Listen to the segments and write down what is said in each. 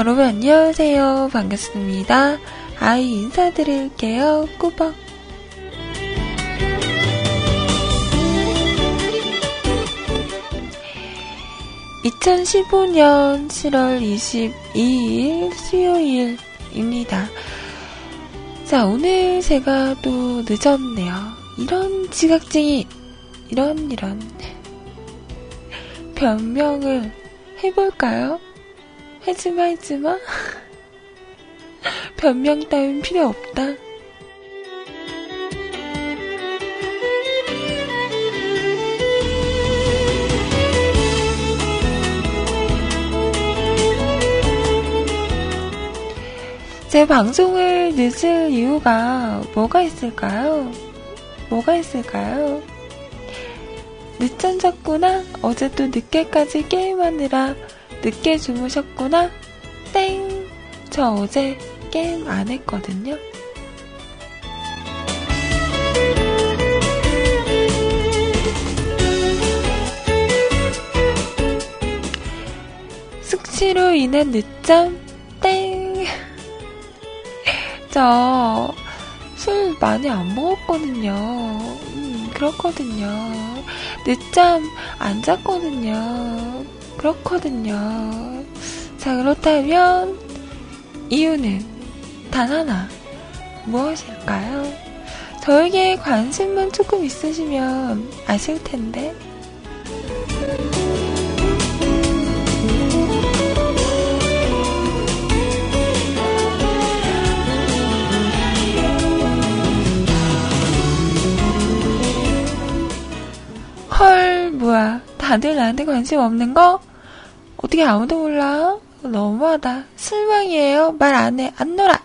짠! 여러분 안녕하세요. 반갑습니다. 아이 인사드릴게요. 꾸벅. 2015년 7월 22일 수요일입니다. 자, 오늘 제가 또 늦었네요. 이런 지각쟁이, 이런, 이런. 변명을 해볼까요? 하지마, 하지마. 변명 따윈 필요 없다. 제 방송을 늦을 이유가 뭐가 있을까요? 뭐가 있을까요? 늦잠 잤구나? 어제 또 늦게까지 게임하느라 늦게 주무셨구나? 땡! 저 어제 게임 안 했거든요? 숙취로 인한 늦잠? 땡! 저 술 많이 안 먹었거든요. 음, 그렇거든요. 늦잠 안 잤거든요. 그렇거든요. 자, 그렇다면, 이유는 단 하나. 무엇일까요? 저에게 관심만 조금 있으시면 아실 텐데. 헐, 뭐야. 다들 나한테 관심 없는 거? 어떻게 아무도 몰라? 너무하다. 실망이에요. 말 안 해. 안 놀아.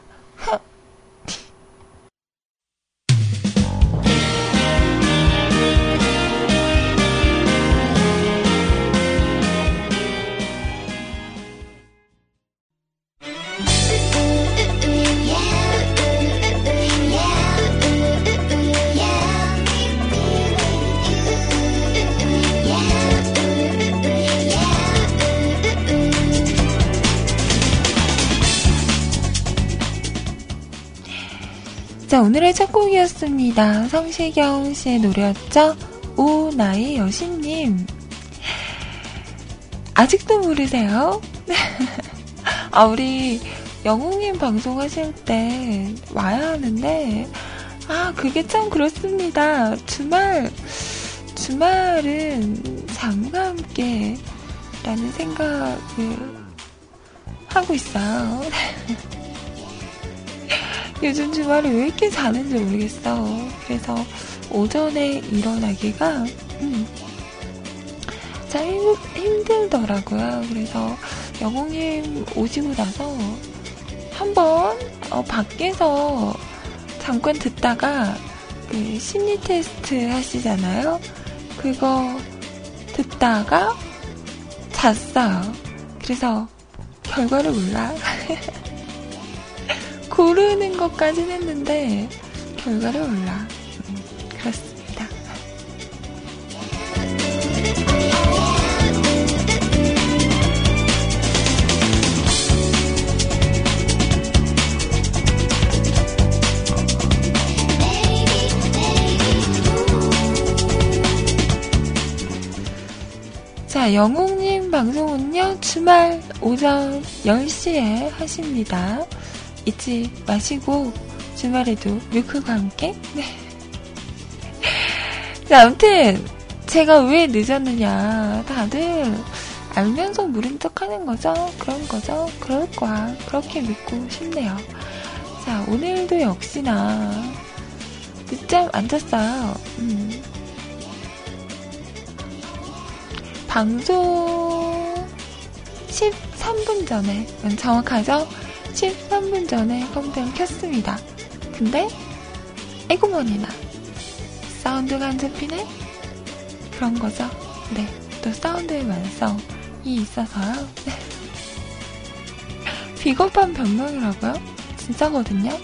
자, 오늘의 첫 곡이었습니다. 성시경 씨의 노래였죠? 오, 나의 여신님. 아직도 모르세요? 아, 우리 영웅님 방송하실 때 와야 하는데, 아, 그게 참 그렇습니다. 주말, 주말은 잠과 함께 라는 생각을 하고 있어요. 요즘 주말에 왜 이렇게 자는지 모르겠어. 그래서 오전에 일어나기가 음, 참 힘, 힘들더라고요. 그래서 영웅님 오시고 나서 한번 어, 밖에서 잠깐 듣다가 그 심리 테스트 하시잖아요. 그거 듣다가 잤어요. 그래서 결과를 몰라. 고르는 것까진 했는데 결과를 몰라. 음, 그렇습니다. 자, 영웅님 방송은요, 주말 오전 10시에 하십니다. 잊지 마시고 주말에도 뮤크과 함께? 네. 자 아무튼 제가 왜 늦었느냐. 다들 알면서 모른 척 하는 거죠? 그런 거죠? 그럴 거야. 그렇게 믿고 싶네요. 자 오늘도 역시나 늦잠 안 잤어요. 음. 방송 13분 전에 정확하죠 13분 전에 컴퓨터를 켰습니다. 근데 에고머니나 사운드가 안 잡히네? 그런 거죠. 네, 또 사운드의 완성이 있어서요. 비겁한 변명이라고요? 진짜거든요?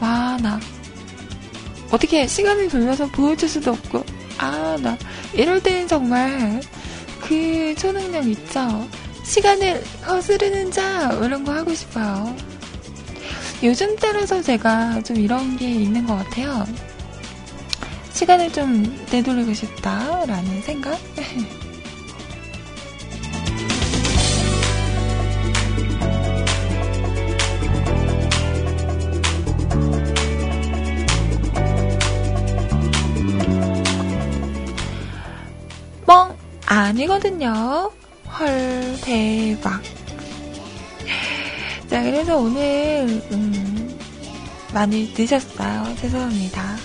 와, 나 어떻게 시간을 돌려서 보여줄 수도 없고 아, 나 이럴 때는 정말 그 초능력 있죠? 시간을 거스르는 자 이런 거 하고 싶어요. 요즘 따라서 제가 좀 이런 게 있는 것 같아요. 시간을 좀 내돌리고 싶다라는 생각? 뻥! 아니거든요. 헐, 대박. 자, 그래서 오늘, 음, 많이 늦었어요. 죄송합니다.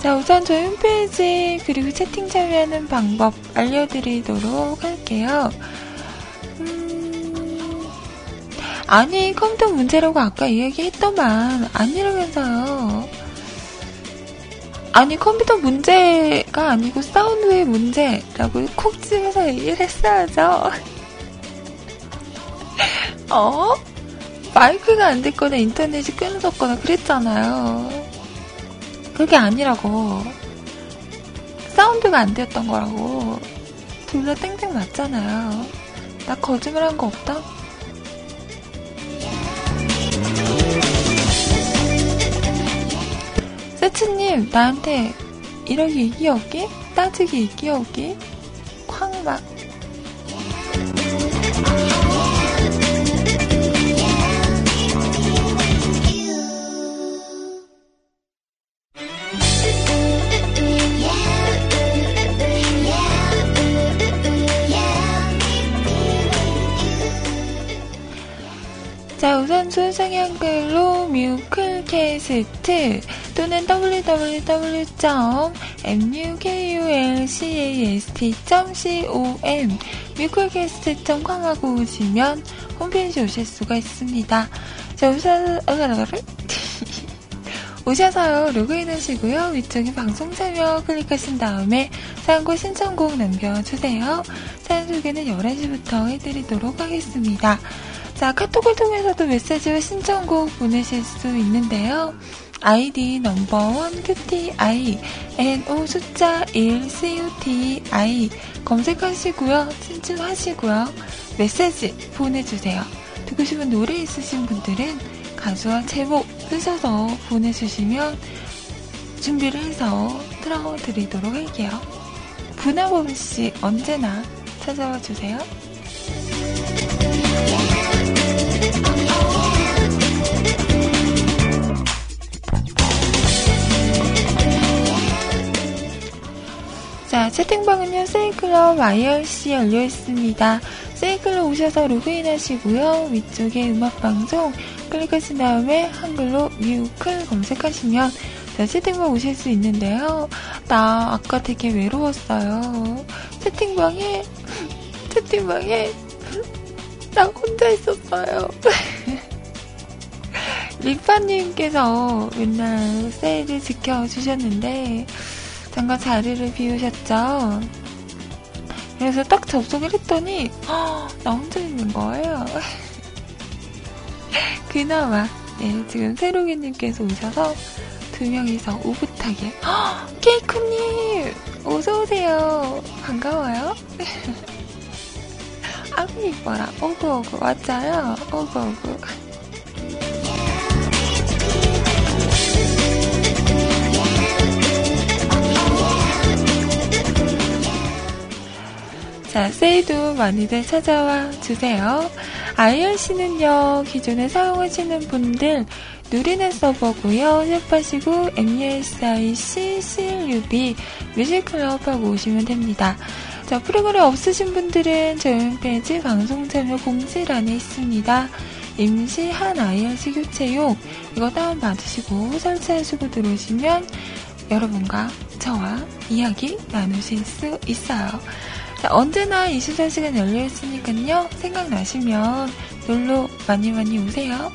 자, 우선 저희 홈페이지 그리고 채팅 참여하는 방법 알려드리도록 할게요. 아니, 컴퓨터 문제라고 아까 이야기했더만 아니라면서요. 아니, 컴퓨터 문제가 아니고 사운드의 문제라고 콕 집어서 얘기를 했어야죠. 어? 마이크가 안 됐거나 인터넷이 끊어졌거나 그랬잖아요. 그게 아니라고. 사운드가 안 되었던 거라고. 둘 다 땡땡 맞잖아요. 나 거짓말 한 거 없다? 세츠님, 나한테 이러기 이기 없기? 따지기 이기 없기? 쾅 막. 자, 우선 순상의 한글로 뮤클캐스트 또는 www.mukulcast.com 뮤클캐스트.com 하고 오시면 홈페이지 오실 수가 있습니다. 자, 우선, 오셔서요, 로그인 하시고요. 위쪽에 방송 참여 클릭하신 다음에 사연과 신청곡 남겨주세요. 사연 소개는 11시부터 해드리도록 하겠습니다. 자, 카톡을 통해서도 메시지와 신청곡 보내실 수 있는데요. 아이디 넘버원 QTI, NO 숫자 1 CUTI 검색하시고요. 친추하시고요. 메시지 보내주세요. 듣고 싶은 노래 있으신 분들은 가수와 제목 쓰셔서 보내주시면 준비를 해서 틀어드리도록 할게요. 분화범씨 언제나 찾아와 주세요. 채팅방은요, 세이클럽 IRC 열려 있습니다. 세이클럽 오셔서 로그인 하시고요. 위쪽에 음악방송 클릭하신 다음에 한글로 뮤클 검색하시면 자, 채팅방 오실 수 있는데요. 나 아까 되게 외로웠어요. 채팅방에, 채팅방에, 나 혼자 있었어요. 리파님께서 맨날 세일을 지켜주셨는데, 잠깐 자리를 비우셨죠? 그래서 딱 접속을 했더니, 허, 나 혼자 있는 거예요. 그나마, 네, 지금 새로기님께서 오셔서 두 명이서 오붓하게, 허, 케이크님! 어서 오세요. 반가워요. 아구 이뻐라. 오구오구. 맞아요. 오구오구. 자, 세일도 많이들 찾아와 주세요. IRC는요, 기존에 사용하시는 분들, 누리넷 서버고요 샵하시고, MUSIC, CLUB, 뮤직클럽 하고 오시면 됩니다. 자, 프로그램 없으신 분들은 저희 홈페이지 방송 참여 공지란에 있습니다. 임시한 IRC 교체용, 이거 다운받으시고, 설치하시고 들어오시면 여러분과 저와 이야기 나누실 수 있어요. 자, 언제나 24시간 열려있으니까요. 생각나시면 놀러 많이 많이 오세요.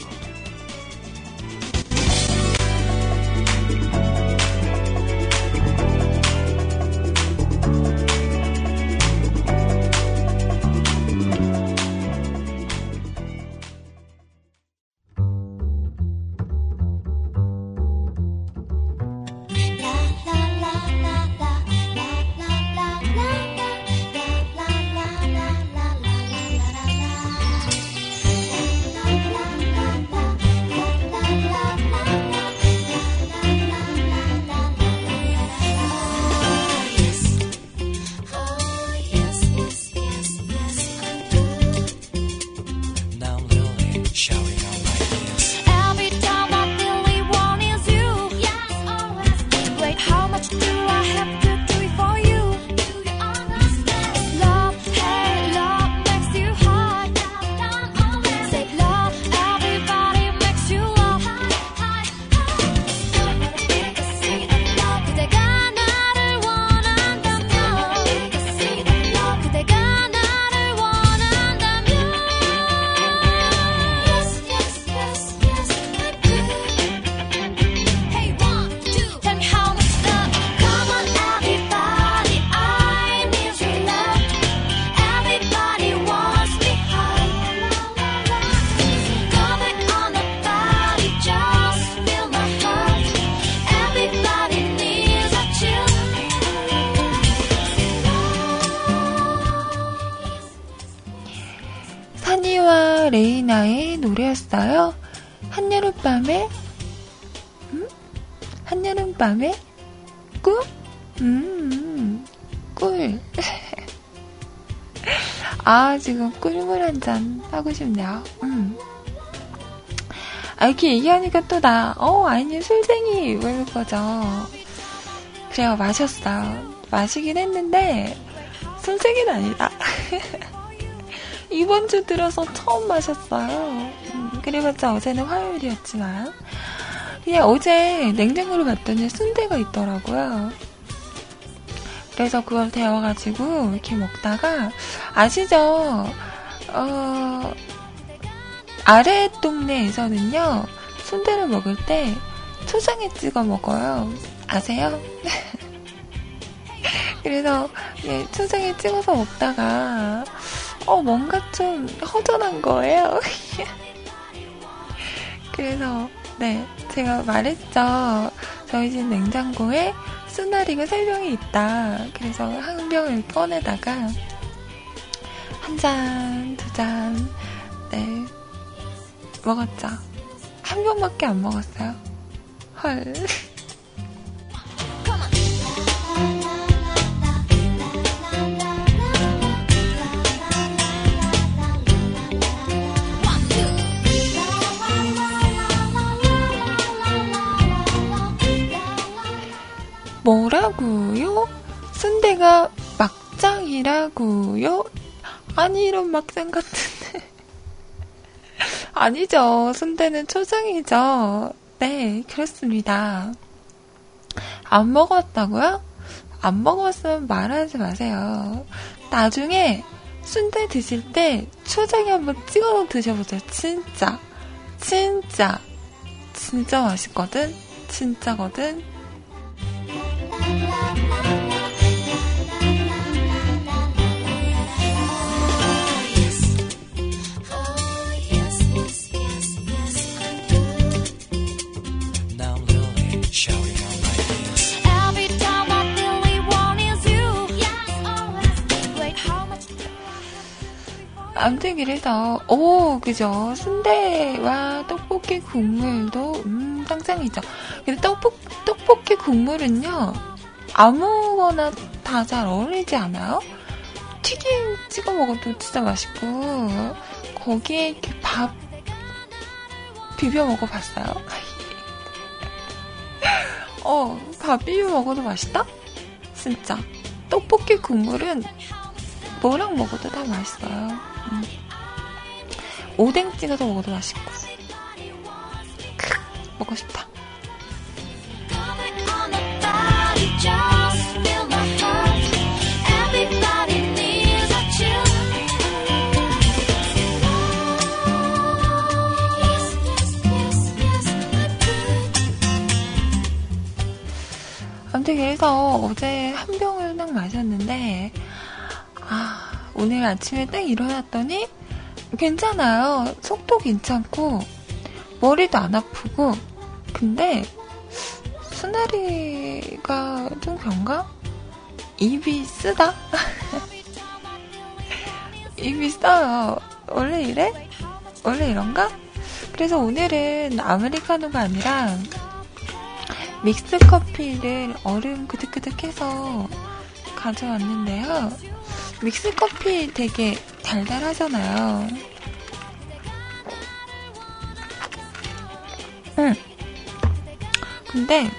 노래였어요. 한여름밤에, 음? 한여름밤에, 꿀? 음, 꿀. 아, 지금 꿀물 한 잔 하고 싶네요. 음. 아, 이렇게 얘기하니까 또 나, 어, 아니, 술쟁이, 이럴 거죠. 그래요, 마셨어요. 마시긴 했는데, 술쟁이는 아니다. 이번 주 들어서 처음 마셨어요. 음, 그래봤자 어제는 화요일이었지만. 그냥 어제 냉장고를 봤더니 순대가 있더라고요. 그래서 그걸 데워가지고 이렇게 먹다가, 아시죠? 어, 아래 동네에서는요, 순대를 먹을 때 초장에 찍어 먹어요. 아세요? 그래서 예, 초장에 찍어서 먹다가 어, 뭔가 좀 허전한 거예요. 그래서, 네, 제가 말했죠. 저희 집 냉장고에 쓰나리가 세 병이 있다. 그래서 한 병을 꺼내다가, 한 잔, 두 잔, 네, 먹었죠. 한 병밖에 안 먹었어요. 헐. 막장이라고요? 아니 이런 막장 같은데. 아니죠. 순대는 초장이죠. 네 그렇습니다. 안 먹었다고요? 안 먹었으면 말하지 마세요. 나중에 순대 드실 때 초장에 한번 찍어서 드셔보세요. 진짜. 진짜. 진짜 맛있거든? 진짜거든 아무튼 그래서 오 그죠 순대와 떡볶이 국물도 음 짱짱이죠. 근데 떡볶 떡볶이 국물은요 아무거나 다 잘 어울리지 않아요? 튀김 찍어 먹어도 진짜 맛있고 거기에 이렇게 밥 비벼 먹어봤어요. 어, 밥 비벼 먹어도 맛있다? 진짜. 떡볶이 국물은 뭐랑 먹어도 다 맛있어요. 음. 오뎅 찍어서 먹어도 맛있고. 크, 먹고 싶다. 아무튼 그래서 어제 한 병을 딱 마셨는데 아 오늘 아침에 딱 일어났더니 괜찮아요. 속도 괜찮고 머리도 안 아프고 근데 수나리가 좀 그런가? 입이 쓰다? 입이 써요. 원래 이래? 원래 이런가? 그래서 오늘은 아메리카노가 아니라 믹스 커피를 얼음 그득그득 해서 가져왔는데요. 믹스 커피 되게 달달하잖아요. 응. 근데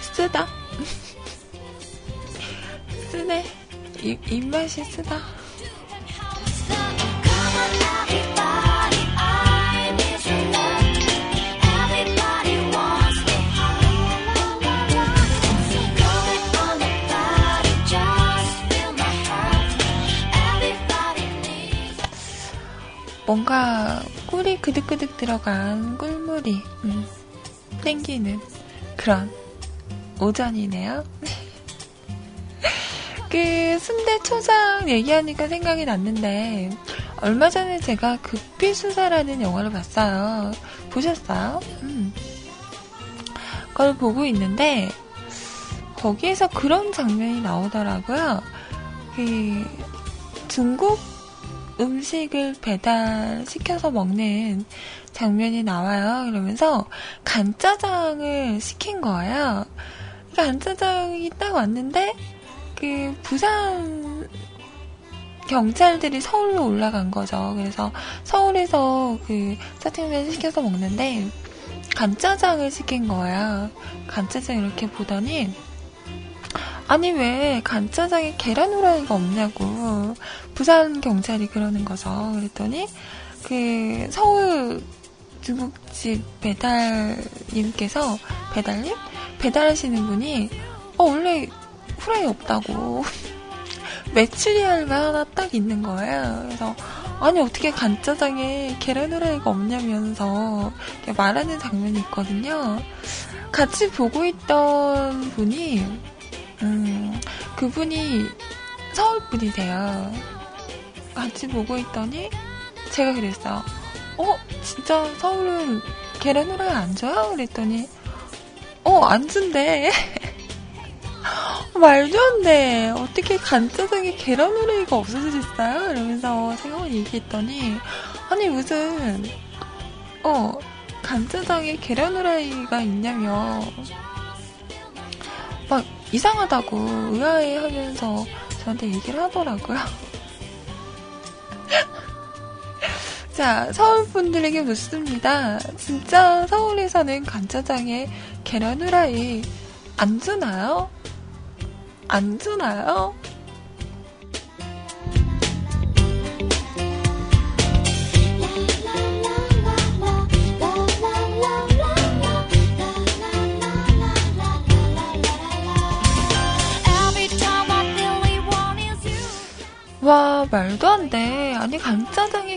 쓰다. 쓰네. 입, 입맛이 쓰다. 뭔가 꿀이 그득그득 들어간 꿀물이 음, 땡기는 그런 오전이네요. 그 순대 초장 얘기하니까 생각이 났는데 얼마 전에 제가 극비수사라는 영화를 봤어요. 보셨어요? 음. 그걸 보고 있는데 거기에서 그런 장면이 나오더라고요. 그 중국 음식을 배달시켜서 먹는 장면이 나와요. 그러면서 간짜장을 시킨 거예요. 간짜장이 딱 왔는데 그 부산 경찰들이 서울로 올라간 거죠. 그래서 서울에서 그 짜장면 시켜서 먹는데 간짜장을 시킨 거예요. 간짜장 이렇게 보더니 아니 왜 간짜장에 계란 후라이가 없냐고 부산 경찰이 그러는 거죠. 그랬더니 그 서울 중국집 배달님께서 배달님 배달하시는 분이 어 원래 후라이 없다고 메추리 알만 하나 딱 있는 거예요. 그래서 아니 어떻게 간짜장에 계란 후라이가 없냐면서 말하는 장면이 있거든요. 같이 보고 있던 분이 음, 그분이 서울 분이세요. 같이 보고 있더니 제가 그랬어요. 어, 진짜 서울은 계란 후라이 안 줘요? 그랬더니 어, 안 준대. 말도 안 돼. 어떻게 간짜장에 계란 후라이가 없어졌어요? 이러면서 생각을 얘기했더니 아니 무슨 어 간짜장에 계란 후라이가 있냐며 막 이상하다고 의아해 하면서 저한테 얘기를 하더라고요. 자, 서울 분들에게 묻습니다. 진짜 서울에서는 간짜장에 계란 후라이 안 주나요? 안 주나요?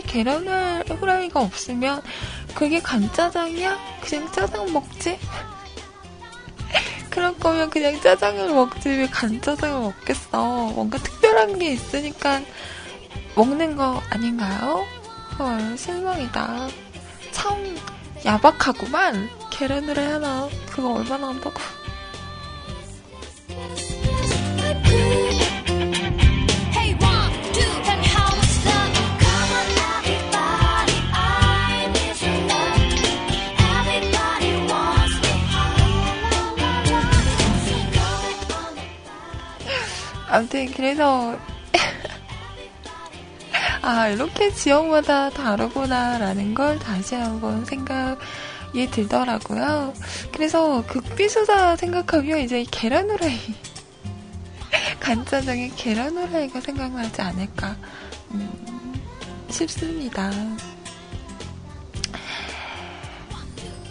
계란 후라이가 없으면 그게 간짜장이야? 그냥 짜장 먹지? 그럴 거면 그냥 짜장을 먹지 왜 간짜장을 먹겠어. 뭔가 특별한 게 있으니까 먹는 거 아닌가요? 헐, 실망이다. 참 야박하구만. 계란 후라이 하나. 그거 얼마나 한다고. 아무튼 그래서 아 이렇게 지역마다 다르구나라는 걸 다시 한번 생각이 들더라고요. 그래서 극비수다 생각하면 이제 계란 후라이 간짜장에 계란 후라이가 생각나지 않을까 음, 싶습니다.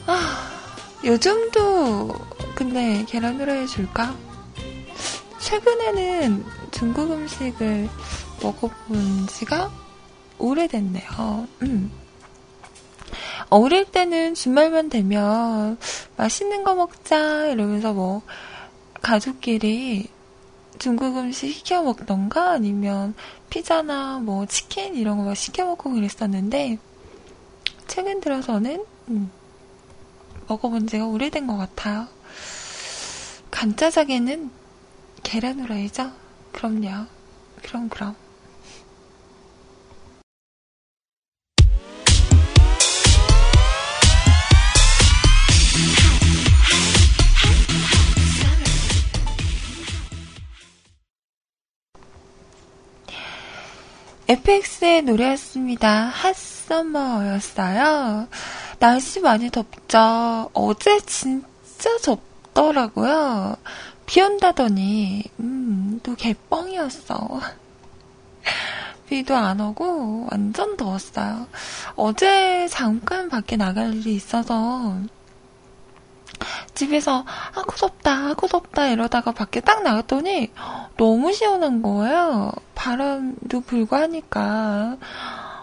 아, 요즘도 근데 계란 후라이 줄까? 최근에는 중국 음식을 먹어본 지가 오래됐네요. 음. 어릴 때는 주말만 되면 맛있는 거 먹자 이러면서 뭐 가족끼리 중국 음식 시켜 먹던가 아니면 피자나 뭐 치킨 이런 거 막 시켜 먹고 그랬었는데 최근 들어서는 음, 먹어본 지가 오래된 것 같아요. 간짜장에는 계란 후라이죠? 그럼요. 그럼, 그럼. FX의 노래였습니다. 핫서머였어요. 날씨 많이 덥죠. 어제 진짜 덥더라고요. 비 온다더니, 음, 또 개뻥이었어. 비도 안 오고 완전 더웠어요. 어제 잠깐 밖에 나갈 일이 있어서 집에서 아고 덥다 아고 덥다 이러다가 밖에 딱 나갔더니 너무 시원한 거예요. 바람도 불고 하니까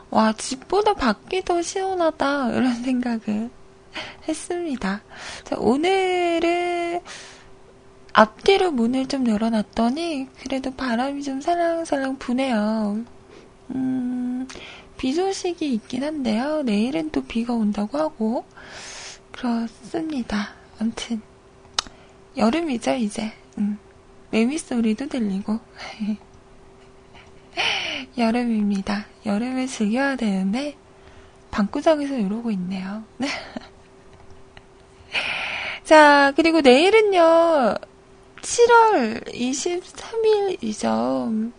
와 집보다 밖이 더 시원하다 이런 생각을 했습니다. 자, 오늘은 앞뒤로 문을 좀 열어놨더니 그래도 바람이 좀 살랑살랑 부네요. 음, 비 소식이 있긴 한데요. 내일은 또 비가 온다고 하고 그렇습니다. 암튼 여름이죠 이제. 음, 매미 소리도 들리고 여름입니다. 여름을 즐겨야 되는데 방구석에서 이러고 있네요. 자 그리고 내일은요 7월 23일이죠.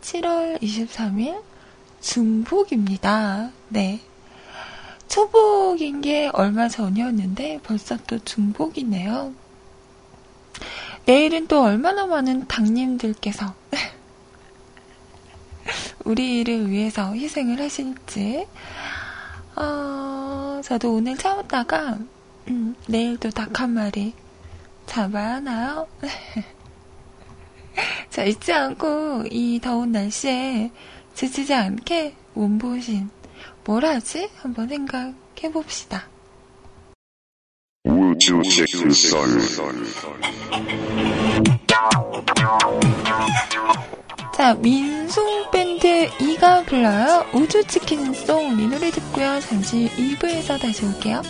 7월 23일 중복입니다. 네. 초복인 게 얼마 전이었는데 벌써 또 중복이네요. 내일은 또 얼마나 많은 당님들께서 우리를 위해서 희생을 하실지 어, 저도 오늘 참았다가 음, 내일도 닭 한 마리 잡아야 하나요? 자, 잊지 않고 이 더운 날씨에 지치지 않게 몸보신 뭘 하지? 한번 생각해 봅시다. 자, 민송밴드 이가 불러요. 우주치킨송 이 노래 듣고요. 잠시 2부에서 다시 올게요.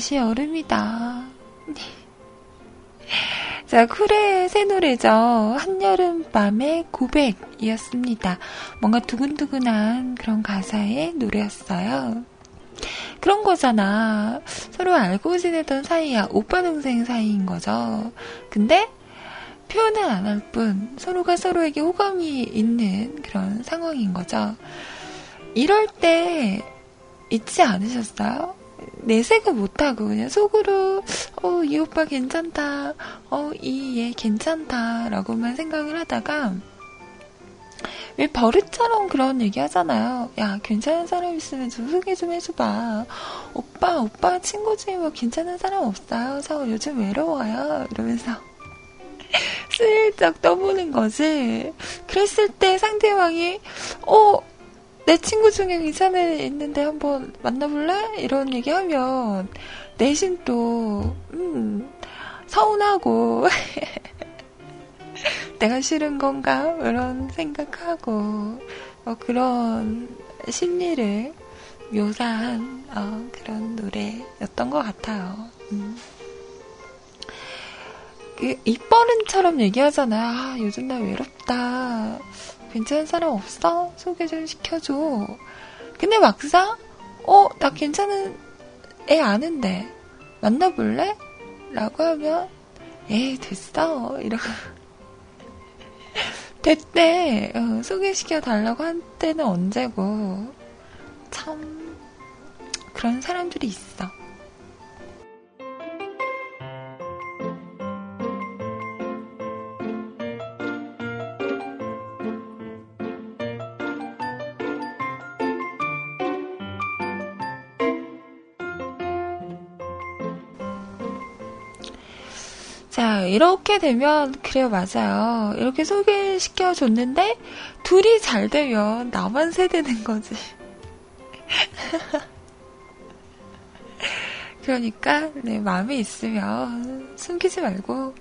다시 여름이다. 자, 쿨의 새 노래죠. 한여름밤의 고백이었습니다. 뭔가 두근두근한 그런 가사의 노래였어요. 그런 거잖아. 서로 알고 지내던 사이야. 오빠 동생 사이인 거죠. 근데 표현은 안 할 뿐 서로가 서로에게 호감이 있는 그런 상황인 거죠. 이럴 때 잊지 않으셨어요? 내색을 못하고 그냥 속으로 어, 이 오빠 괜찮다, 어, 이 얘 괜찮다 라고만 생각을 하다가 왜 버릇처럼 그런 얘기 하잖아요. 야, 괜찮은 사람 있으면 좀 소개 좀 해줘봐. 오빠, 오빠 친구 중에 뭐 괜찮은 사람 없어요? 저 요즘 외로워요. 이러면서 슬쩍 떠보는 거지. 그랬을 때 상대방이, 어, 내 친구 중에 괜찮은 있는데 한번 만나볼래? 이런 얘기 하면 내심 또, 음, 서운하고, 내가 싫은 건가? 이런 생각하고, 어, 그런 심리를 묘사한 어, 그런 노래였던 것 같아요. 음. 그 입버릇처럼 얘기하잖아. 아, 요즘 나 외롭다. 괜찮은 사람 없어? 소개 좀 시켜줘. 근데 막상, 어, 나 괜찮은 애 아는데, 만나볼래? 라고 하면, 에 됐어. 이러고. 됐대. 어, 소개시켜 달라고 한 때는 언제고. 참, 그런 사람들이 있어. 자, 이렇게 되면, 그래요, 맞아요. 이렇게 소개시켜 줬는데, 둘이 잘 되면 나만 세대는 거지. 그러니까, 네, 마음에 있으면 숨기지 말고,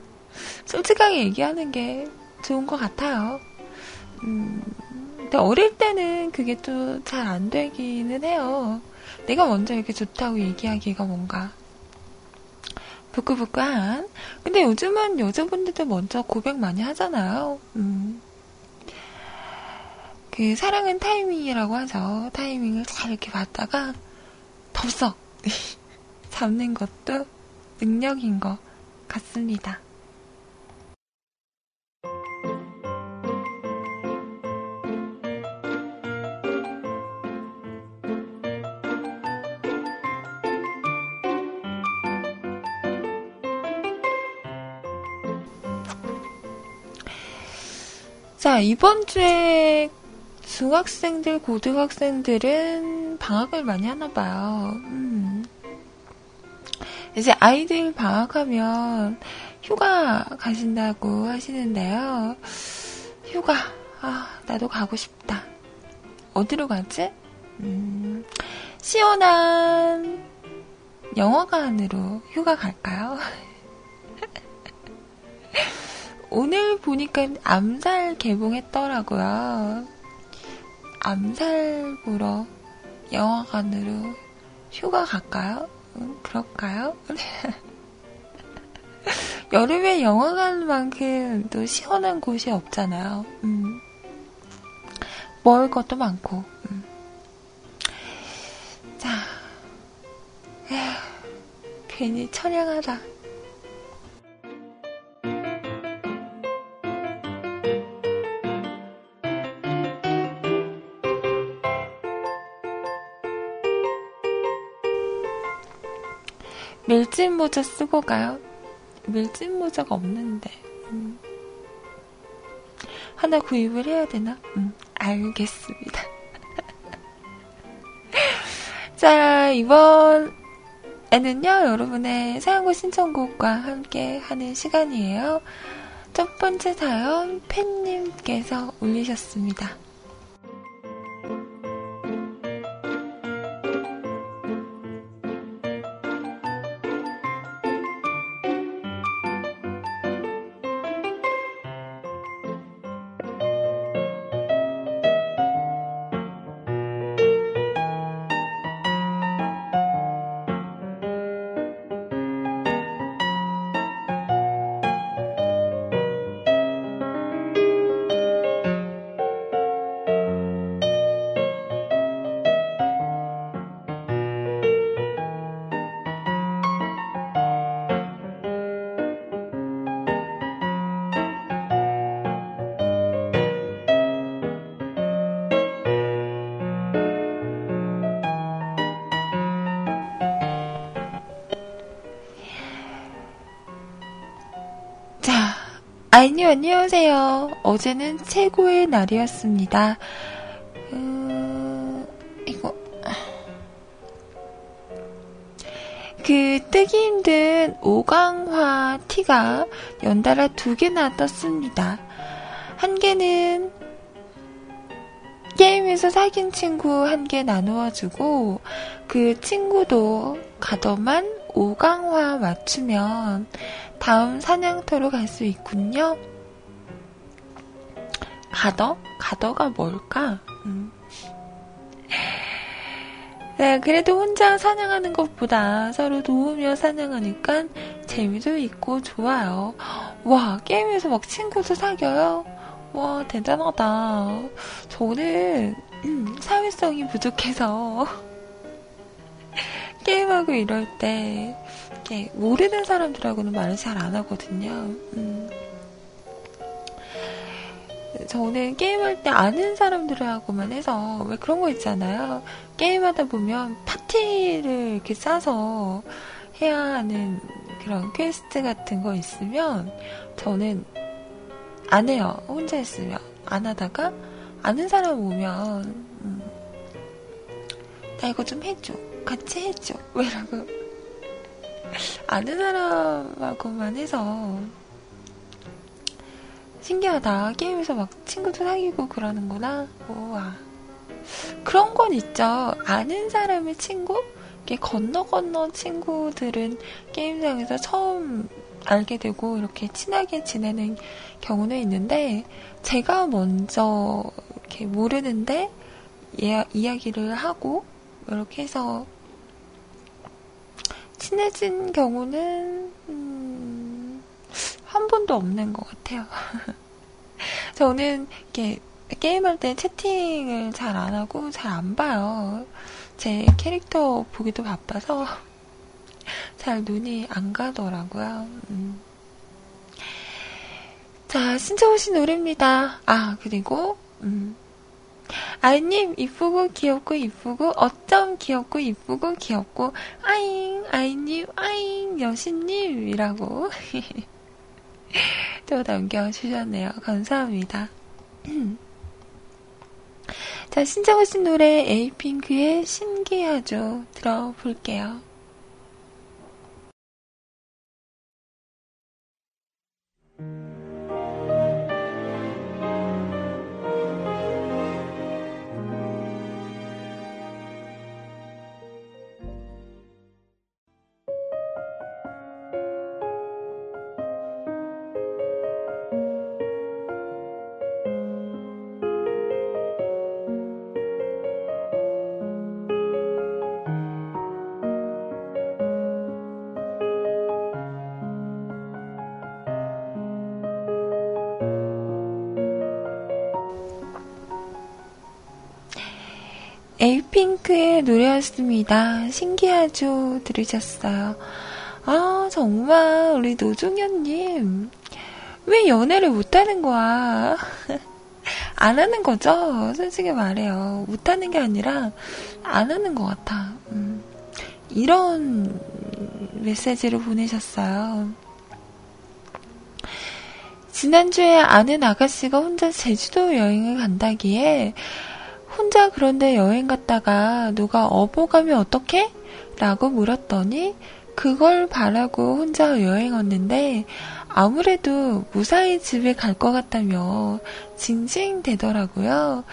솔직하게 얘기하는 게 좋은 것 같아요. 음, 근데 어릴 때는 그게 또 잘 안 되기는 해요. 내가 먼저 이렇게 좋다고 얘기하기가 뭔가 부끄부끄한. 근데 요즘은 여자분들도 먼저 고백 많이 하잖아요. 음. 그 사랑은 타이밍이라고 하죠. 타이밍을 잘 이렇게 봤다가 덥석 잡는 것도 능력인 것 같습니다. 자, 이번 주에 중학생들, 고등학생들은 방학을 많이 하나 봐요. 음. 이제 아이들 방학하면 휴가 가신다고 하시는데요. 휴가, 아, 나도 가고 싶다. 어디로 가지? 음, 시원한 영화관으로 휴가 갈까요? 오늘 보니까 암살 개봉했더라고요. 암살 보러 영화관으로 휴가 갈까요? 응, 그럴까요? 여름에 영화관만큼 또 시원한 곳이 없잖아요. 음. 먹을 것도 많고. 음. 자, 에휴, 괜히 처량하다. 밀짚 모자 쓰고 가요? 밀짚 모자가 없는데. 음. 하나 구입을 해야 되나? 음, 알겠습니다. 자, 이번에는요, 여러분의 사연과 신청곡과 함께 하는 시간이에요. 첫 번째 사연, 팬님께서 올리셨습니다. 아이님 안녕하세요. 어제는 최고의 날이었습니다. 음, 이거 그 뜨기 힘든 오강화 티가 연달아 두 개나 떴습니다. 한 개는 게임에서 사귄 친구 한 개 나누어주고 그 친구도 가더만 오강화 맞추면 다음 사냥터로 갈 수 있군요. 가더? 가더가 뭘까? 음. 네, 그래도 혼자 사냥하는 것보다 서로 도우며 사냥하니까 재미도 있고 좋아요. 와, 게임에서 막 친구도 사겨요? 와, 대단하다. 저는, 음, 사회성이 부족해서, 게임하고 이럴 때, 이렇게 모르는 사람들하고는 말을 잘 안 하거든요. 음. 저는 게임할 때 아는 사람들하고만 해서 왜 그런 거 있잖아요. 게임하다 보면 파티를 이렇게 짜서 해야 하는 그런 퀘스트 같은 거 있으면 저는 안 해요. 혼자 했으면 안 하다가 아는 사람 오면 음, 나 이거 좀 해줘. 같이 해줘. 왜 이러고 아는 사람하고만 해서 신기하다. 게임에서 막 친구도 사귀고 그러는구나. 우와. 그런 건 있죠. 아는 사람의 친구? 이렇게 건너 건너 친구들은 게임상에서 처음 알게 되고 이렇게 친하게 지내는 경우는 있는데 제가 먼저 이렇게 모르는데 예, 이야기를 하고 이렇게 해서 친해진 경우는, 음, 한 번도 없는 것 같아요. 저는, 이렇게, 게임할 때 채팅을 잘 안 하고 잘 안 봐요. 제 캐릭터 보기도 바빠서 잘 눈이 안 가더라고요. 음. 자, 신청 오신 노래입니다. 아, 그리고, 음. 아이님, 이쁘고 귀엽고 이쁘고, 어쩜 귀엽고 이쁘고 귀엽고, 아잉, 아이님, 아잉, 여신님 이라고. 또 남겨주셨네요. 감사합니다. 자, 신청하신 노래 에이핑크의 신기하죠. 들어볼게요. 노래였습니다. 신기하죠? 들으셨어요. 아, 정말, 우리 노종현님. 왜 연애를 못하는 거야? 안 하는 거죠? 솔직히 말해요. 못하는 게 아니라, 안 하는 것 같아. 음, 이런 메시지를 보내셨어요. 지난주에 아는 아가씨가 혼자 제주도 여행을 간다기에 혼자 그런데 여행 갔다가 누가 어보 가면 어떡해? 라고 물었더니 그걸 바라고 혼자 여행 왔는데 아무래도 무사히 집에 갈 것 같다며 징징대더라고요.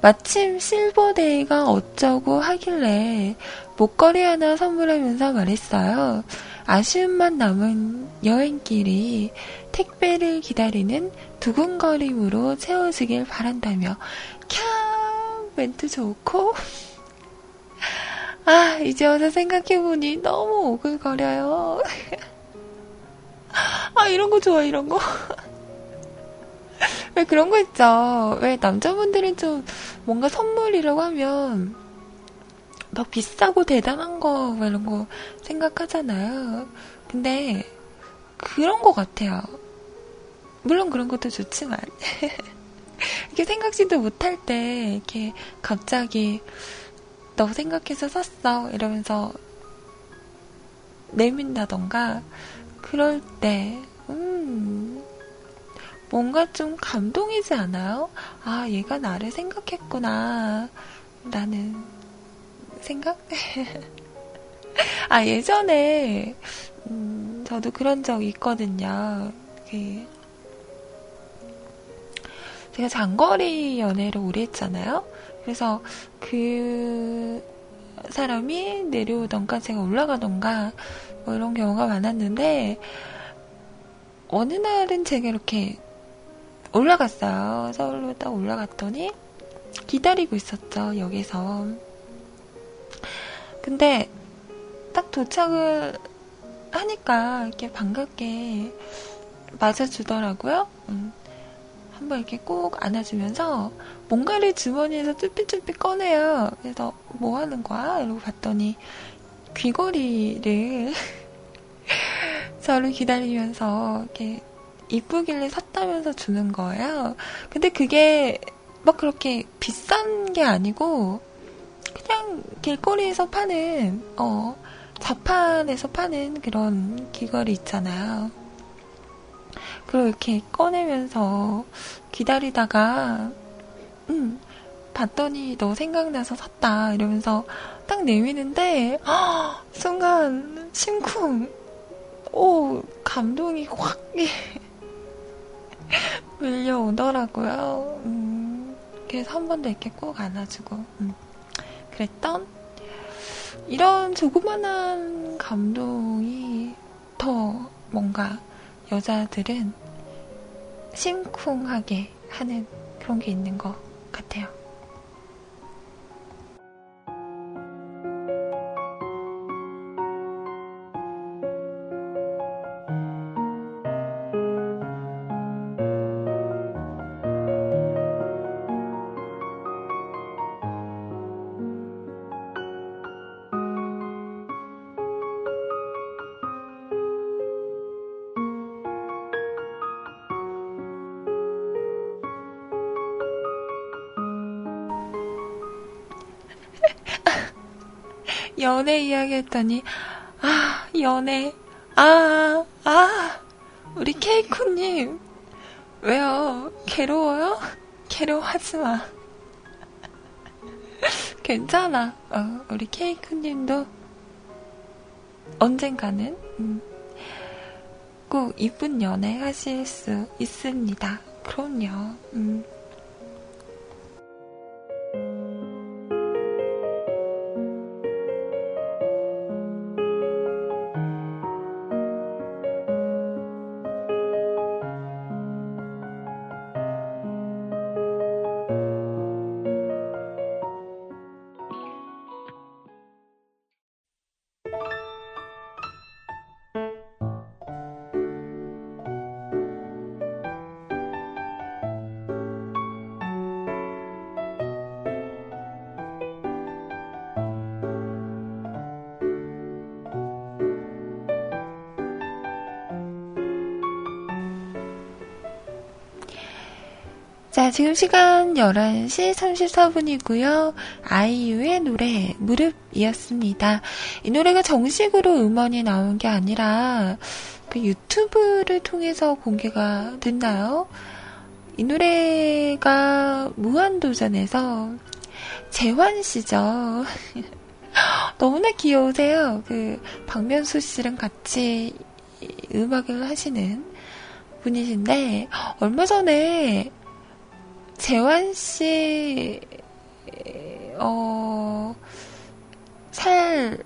마침 실버데이가 어쩌고 하길래 목걸이 하나 선물하면서 말했어요. 아쉬움만 남은 여행길이 택배를 기다리는 두근거림으로 채워지길 바란다며 캬 멘트 좋고. 아, 이제 와서 생각해보니 너무 오글거려요. 아, 이런 거 좋아, 이런 거. 왜 그런 거 있죠? 왜 남자분들은 좀 뭔가 선물이라고 하면 막 비싸고 대단한 거, 이런 거 생각하잖아요. 근데 그런 거 같아요. 물론 그런 것도 좋지만. 이렇게 생각지도 못할 때 이렇게 갑자기 너 생각해서 샀어 이러면서 내민다던가 그럴 때 음, 뭔가 좀 감동이지 않아요? 아 얘가 나를 생각했구나 라는 생각? 아 예전에 음, 저도 그런 적 있거든요. 그 제가 장거리 연애를 오래 했잖아요. 그래서 그 사람이 내려오던가 제가 올라가던가 뭐 이런 경우가 많았는데 어느 날은 제가 이렇게 올라갔어요. 서울로 딱 올라갔더니 기다리고 있었죠. 여기서. 근데 딱 도착을 하니까 이렇게 반갑게 맞아주더라고요. 음. 한번 이렇게 꼭 안아주면서 뭔가를 주머니에서 쭈삣쭈삣 꺼내요. 그래서 뭐 하는 거야? 이러고 봤더니 귀걸이를 저를 기다리면서 이렇게 이쁘길래 샀다면서 주는 거예요. 근데 그게 막 그렇게 비싼 게 아니고 그냥 길거리에서 파는 어 자판에서 파는 그런 귀걸이 있잖아요. 그걸 이렇게 꺼내면서 기다리다가, 음, 봤더니 너 생각나서 샀다. 이러면서 딱 내미는데, 허, 순간, 심쿵. 오, 감동이 확, 밀려오더라고요. 음, 그래서 한 번 더 이렇게 꼭 안아주고, 음, 그랬던, 이런 조그만한 감동이 더 뭔가 여자들은 심쿵하게 하는 그런 게 있는 것 같아요. 연애 이야기 했더니, 아, 연애. 아, 아, 우리 케이코님. 왜요? 괴로워요? 괴로워하지 마. 괜찮아. 어, 우리 케이크님도 언젠가는 음, 꼭 이쁜 연애 하실 수 있습니다. 그럼요. 음. 지금 시간 11시 34분이고요. 아이유의 노래, 무릎이었습니다. 이 노래가 정식으로 음원이 나온 게 아니라 그 유튜브를 통해서 공개가 됐나요? 이 노래가 무한도전에서 재환 씨죠. 너무나 귀여우세요. 그 박면수 씨랑 같이 음악을 하시는 분이신데 얼마 전에 재환 씨, 어, 살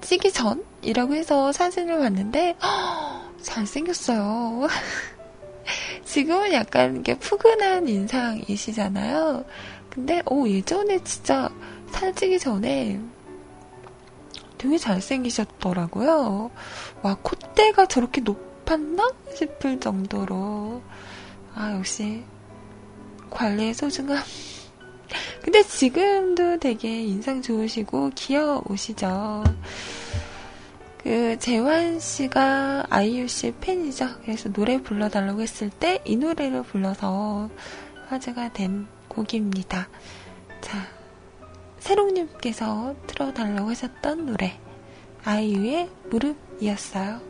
찌기 전이라고 해서 사진을 봤는데, 허, 잘생겼어요. 지금은 약간 이게 푸근한 인상이시잖아요. 근데, 오, 예전에 진짜 살찌기 전에 되게 잘생기셨더라고요. 와, 콧대가 저렇게 높았나? 싶을 정도로. 아, 역시 관리의 소중함. 근데 지금도 되게 인상 좋으시고 귀여우시죠. 그 재환 씨가 아이유 씨 팬이죠. 그래서 노래 불러달라고 했을 때 이 노래를 불러서 화제가 된 곡입니다. 자, 새롱님께서 틀어달라고 하셨던 노래 아이유의 무릎이었어요.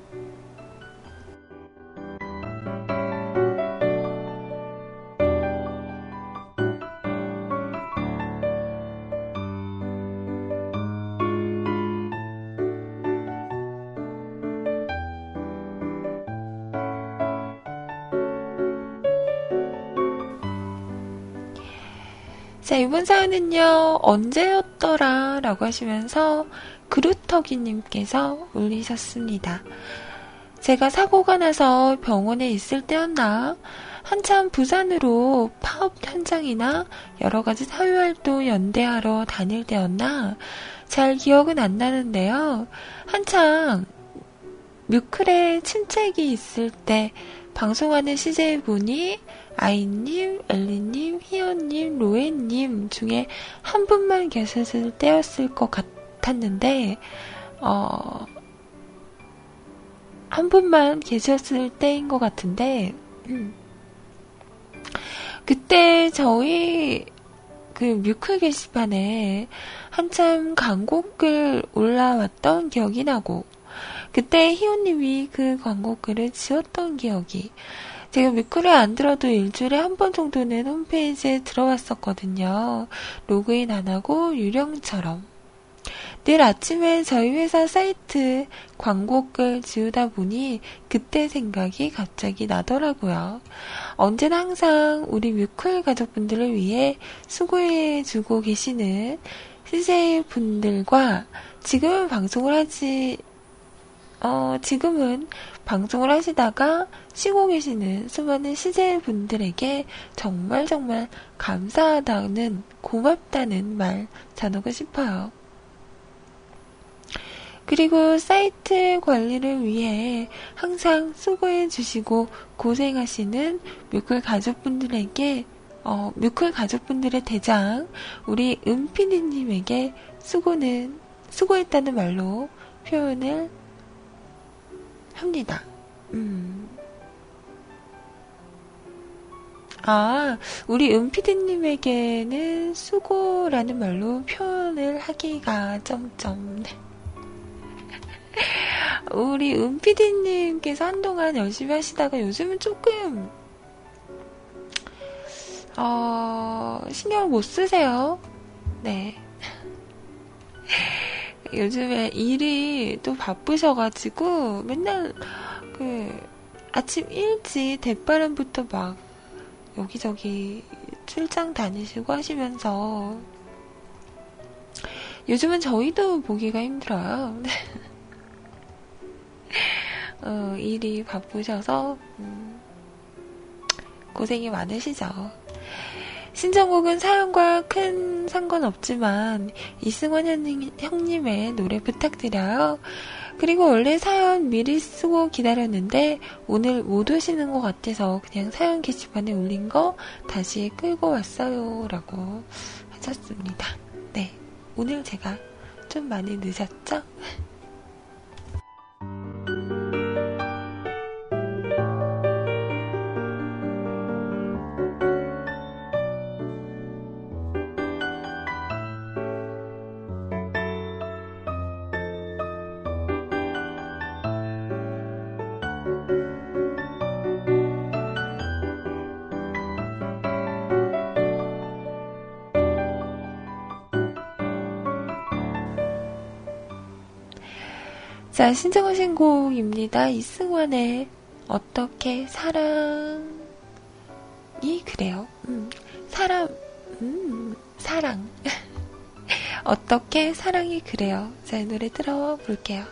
자, 이번 사연은요, 언제였더라? 라고 하시면서 그루터기님께서 올리셨습니다. 제가 사고가 나서 병원에 있을 때였나? 한참 부산으로 파업 현장이나 여러 가지 사회활동 연대하러 다닐 때였나? 잘 기억은 안 나는데요. 한창 뮤클에 친책이 있을 때 방송하는 CJ분이 아이님, 엘리님, 희연님, 로엔님 중에 한 분만 계셨을 때였을 것 같았는데, 어, 한 분만 계셨을 때인 것 같은데, 음. 그때 저희 그 뮤클 게시판에 한참 광고글 올라왔던 기억이 나고, 그때 희원님이 그 광고 글을 지웠던 기억이 제가 뮤클을 안 들어도 일주일에 한 번 정도는 홈페이지에 들어왔었거든요. 로그인 안 하고 유령처럼. 내일 아침에 저희 회사 사이트 광고글 지우다 보니 그때 생각이 갑자기 나더라고요. 언제나 항상 우리 뮤클 가족분들을 위해 수고해주고 계시는 CJ 분들과 지금은 방송을 하지 어, 지금은 방송을 하시다가 쉬고 계시는 수많은 시제분들에게 정말 정말 감사하다는, 고맙다는 말 전하고 싶어요. 그리고 사이트 관리를 위해 항상 수고해 주시고 고생하시는 뮤클 가족분들에게 어, 뮤클 가족분들의 대장 우리 은피디님에게 수고는 수고했다는 말로 표현을 합니다. 음. 아, 우리 은피디님에게는 수고라는 말로 표현을 하기가 점점. 우리 은피디님께서 한동안 열심히 하시다가 요즘은 조금, 어, 신경을 못 쓰세요. 네. 요즘에 일이 또 바쁘셔가지고 맨날 그 아침 일찍 대바람부터 막 여기저기 출장 다니시고 하시면서 요즘은 저희도 보기가 힘들어요. 어, 일이 바쁘셔서 음, 고생이 많으시죠. 신청곡은 사연과 큰 상관없지만 이승원 형님 의 노래 부탁드려요. 그리고 원래 사연 미리 쓰고 기다렸는데 오늘 못 오시는 것 같아서 그냥 사연 게시판에 올린 거 다시 끌고 왔어요. 라고 하셨습니다. 네. 오늘 제가 좀 많이 늦었죠? 자, 신청하 신 곡입니다. 이승환의 어떻게 사랑이 그래요. 음, 사람, 음, 사랑. 어떻게 사랑이 그래요. 자, 노래 들어볼게요.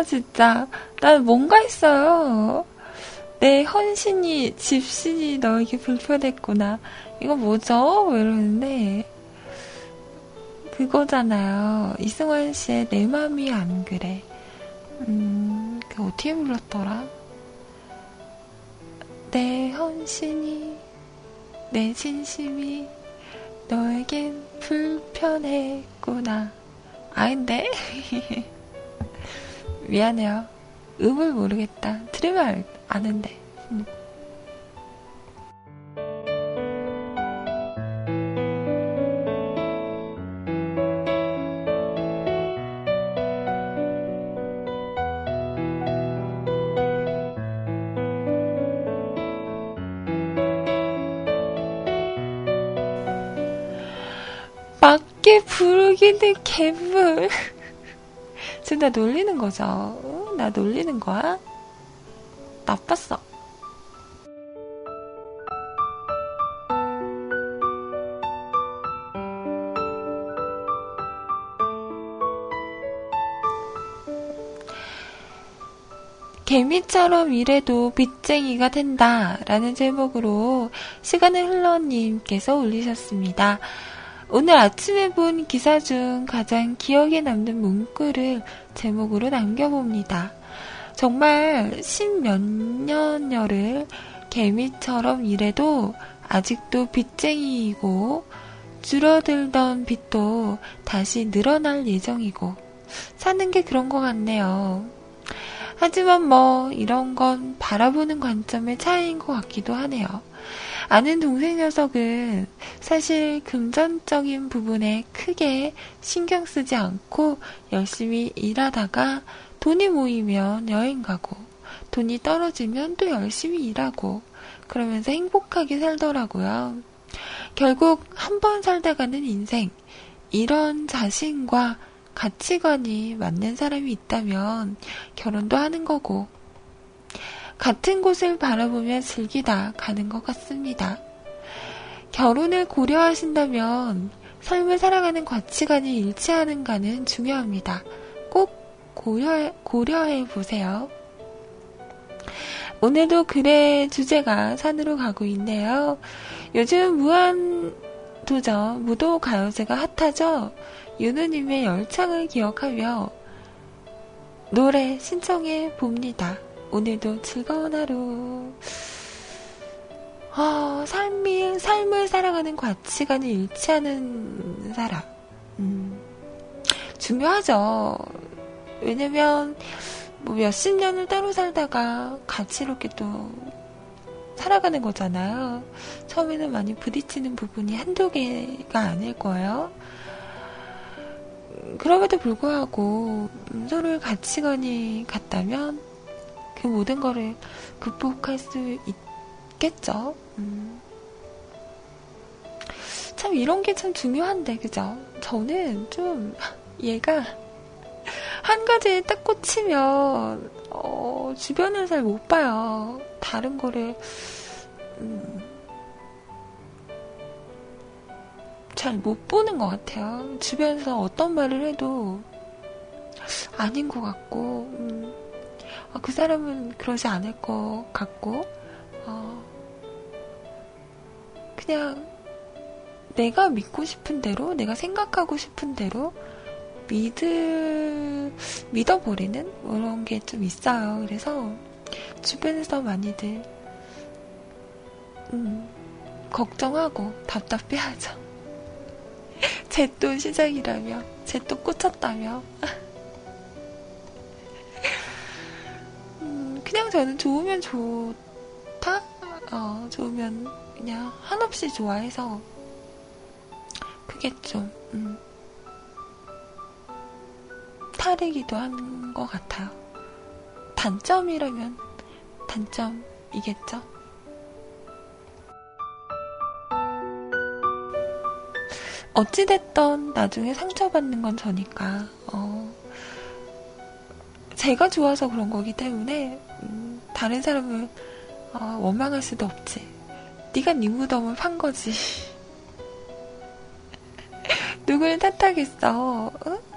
아, 진짜. 난 뭔가 있어요. 내 헌신이, 집신이 너에게 불편했구나. 이거 뭐죠? 왜 이러는데. 그거잖아요. 이승환 씨의 내 맘이 안 그래. 음, 그 어떻게 불렀더라? 내 헌신이, 내 진심이 너에겐 불편했구나. 아닌데? 미안해요. 음을 모르겠다. 들으면 아는데. 음. 밖에 부르기는 개물. 지금 나 놀리는 거죠. 어? 나 놀리는 거야? 나빴어. 개미처럼 일해도 빚쟁이가 된다. 라는 제목으로 시간을 흘러님께서 올리셨습니다. 오늘 아침에 본 기사 중 가장 기억에 남는 문구를 제목으로 남겨봅니다. 정말 십몇 년여를 개미처럼 일해도 아직도 빚쟁이이고 줄어들던 빚도 다시 늘어날 예정이고 사는 게 그런 것 같네요. 하지만 뭐 이런 건 바라보는 관점의 차이인 것 같기도 하네요. 아는 동생 녀석은 사실 금전적인 부분에 크게 신경 쓰지 않고 열심히 일하다가 돈이 모이면 여행 가고 돈이 떨어지면 또 열심히 일하고 그러면서 행복하게 살더라고요. 결국 한 번 살다가는 인생 이런 자신과 가치관이 맞는 사람이 있다면 결혼도 하는 거고 같은 곳을 바라보며 즐기다 가는 것 같습니다. 결혼을 고려하신다면 삶을 살아가는 가치관이 일치하는가는 중요합니다. 꼭 고려해, 고려해 보세요. 오늘도 글의 주제가 산으로 가고 있네요. 요즘 무한 도전 무도 가요제가 핫하죠? 윤우님의 열창을 기억하며 노래 신청해 봅니다. 오늘도 즐거운 하루. 어, 삶이, 삶을 살아가는 가치관이 일치하는 사람. 음, 중요하죠. 왜냐면, 뭐 몇십 년을 따로 살다가 이렇게 또 살아가는 거잖아요. 처음에는 많이 부딪히는 부분이 한두 개가 아닐 거예요. 그럼에도 불구하고 음, 서로의 가치관이 같다면 그 모든 거를 극복할 수 있겠죠. 음. 참 이런 게 참 중요한데 그죠? 저는 좀 얘가 한 가지에 딱 꽂히면 어, 주변을 잘 못 봐요. 다른 거를 음, 잘못 보는 것 같아요. 주변에서 어떤 말을 해도 아닌 것 같고 음, 어, 그 사람은 그러지 않을 것 같고, 어, 그냥 내가 믿고 싶은 대로, 내가 생각하고 싶은 대로 믿을, 믿어버리는 그런 게 좀 있어요. 그래서 주변에서 많이들, 음, 걱정하고 답답해하죠. 제 또 시작이라며, 제 또 꽂혔다며. 그냥 저는 좋으면 좋다? 어, 좋으면 그냥 한없이 좋아해서 그게 좀, 음, 탈이기도 한 것 같아요. 단점이라면 단점이겠죠? 어찌됐던 나중에 상처받는 건 저니까, 어, 제가 좋아서 그런 거기 때문에 음, 다른 사람을 어, 원망할 수도 없지. 네가 네 무덤을 판 거지. 누굴 탓하겠어? 응?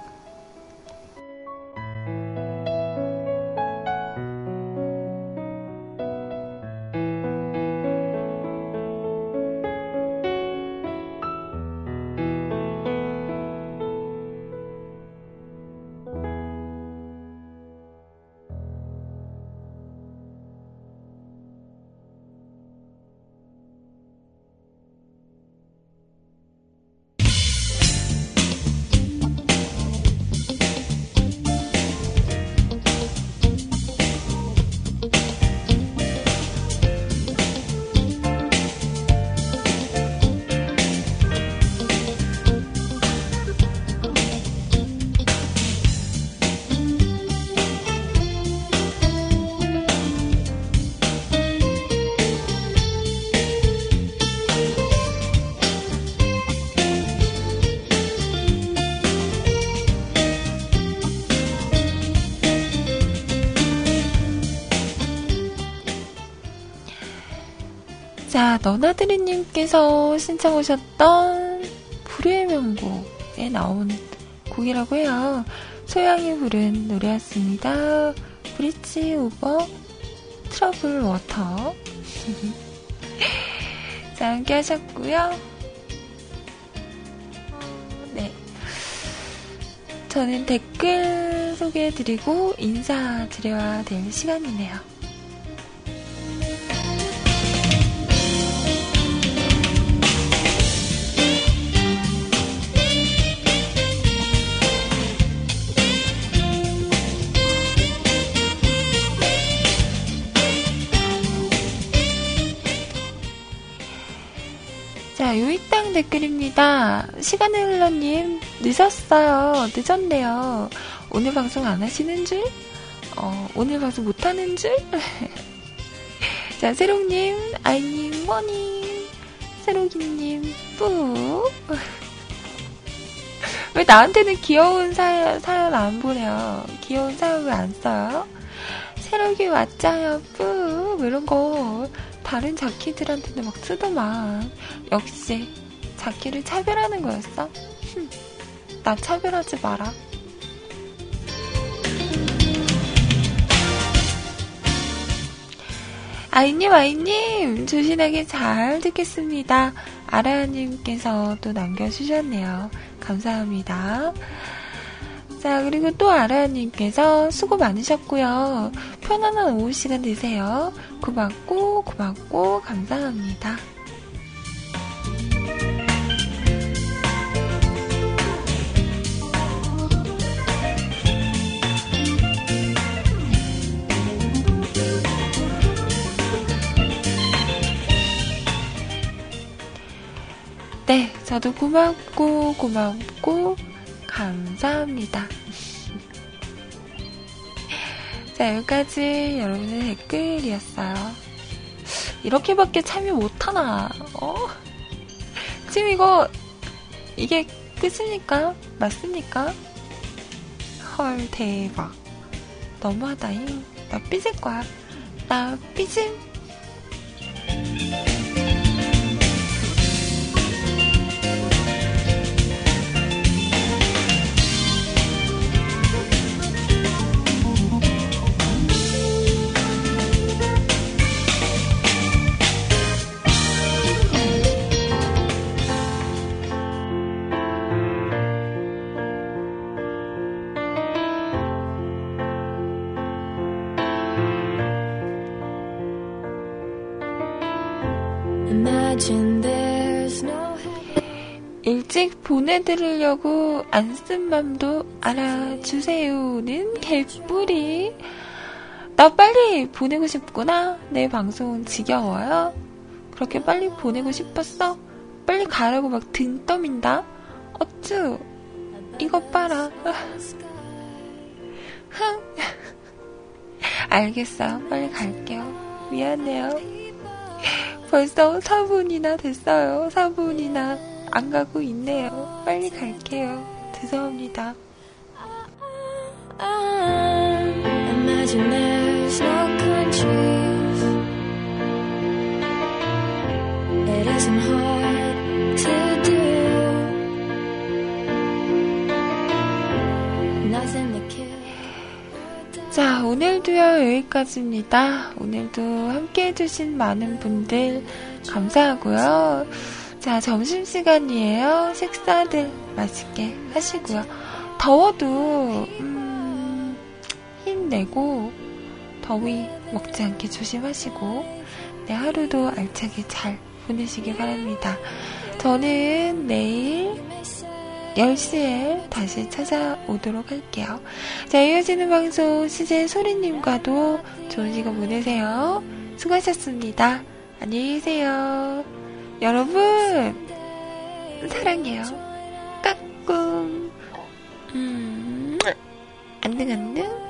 너나드리님께서 신청하셨던 불후의 명곡에 나온 곡이라고 해요. 소향이 부른 노래였습니다. Bridge Over Troubled Water. 자, 함께 하셨고요. 네. 저는 댓글 소개해드리고 인사드려야 될 시간이네요. 시간의 흘러님, 늦었어요. 늦었네요. 오늘 방송 안 하시는 줄? 어, 오늘 방송 못 하는 줄? 자, 세롱님, 아이님, 머니, 세롱이님, 뿌. 왜 나한테는 귀여운 사연, 사연 안 보내요? 귀여운 사연 왜 안 써요? 새로기 왔자요, 뿌. 뭐 이런 거. 다른 자키들한테는 막 쓰더만. 역시 자키를 차별하는 거였어? 흠, 나 차별하지 마라. 아이님, 아이님, 조신하게 잘 듣겠습니다. 아라님께서 또 남겨주셨네요. 감사합니다. 자, 그리고 또 아라님께서 수고 많으셨고요. 편안한 오후 시간 되세요. 고맙고, 고맙고, 감사합니다. 저도 고맙고, 고맙고, 감사합니다. 자, 여기까지 여러분의 댓글이었어요. 이렇게밖에 참여 못하나, 어? 지금 이거, 이게 끝입니까? 맞습니까? 헐, 대박. 너무하다잉. 나 삐질 거야. 나 삐짐. 보내드리려고 안 쓴 맘도 알아주세요는 개뿌리. 나 빨리 보내고 싶구나. 내 방송 지겨워요. 그렇게 빨리 보내고 싶었어? 빨리 가라고 막 등 떠민다. 어쭈? 이것 봐라. 흥. 알겠어. 빨리 갈게요. 미안해요. 벌써 4분이나 됐어요. 4분이나 안 가고 있네요. 빨리 갈게요. 죄송합니다. 자, 오늘도요, 여기까지입니다. 오늘도 함께 해주신 많은 분들 감사하고요. 자, 점심시간이에요. 식사들 맛있게 하시고요. 더워도, 음, 힘내고, 더위 먹지 않게 조심하시고, 네, 하루도 알차게 잘 보내시길 바랍니다. 저는 내일 10시에 다시 찾아오도록 할게요. 자, 이어지는 방송 CJ 소리님과도 좋은 시간 보내세요. 수고하셨습니다. 안녕히 계세요. 여러분, 사랑해요. 까꿍. 음, 네. 안녕, 안녕.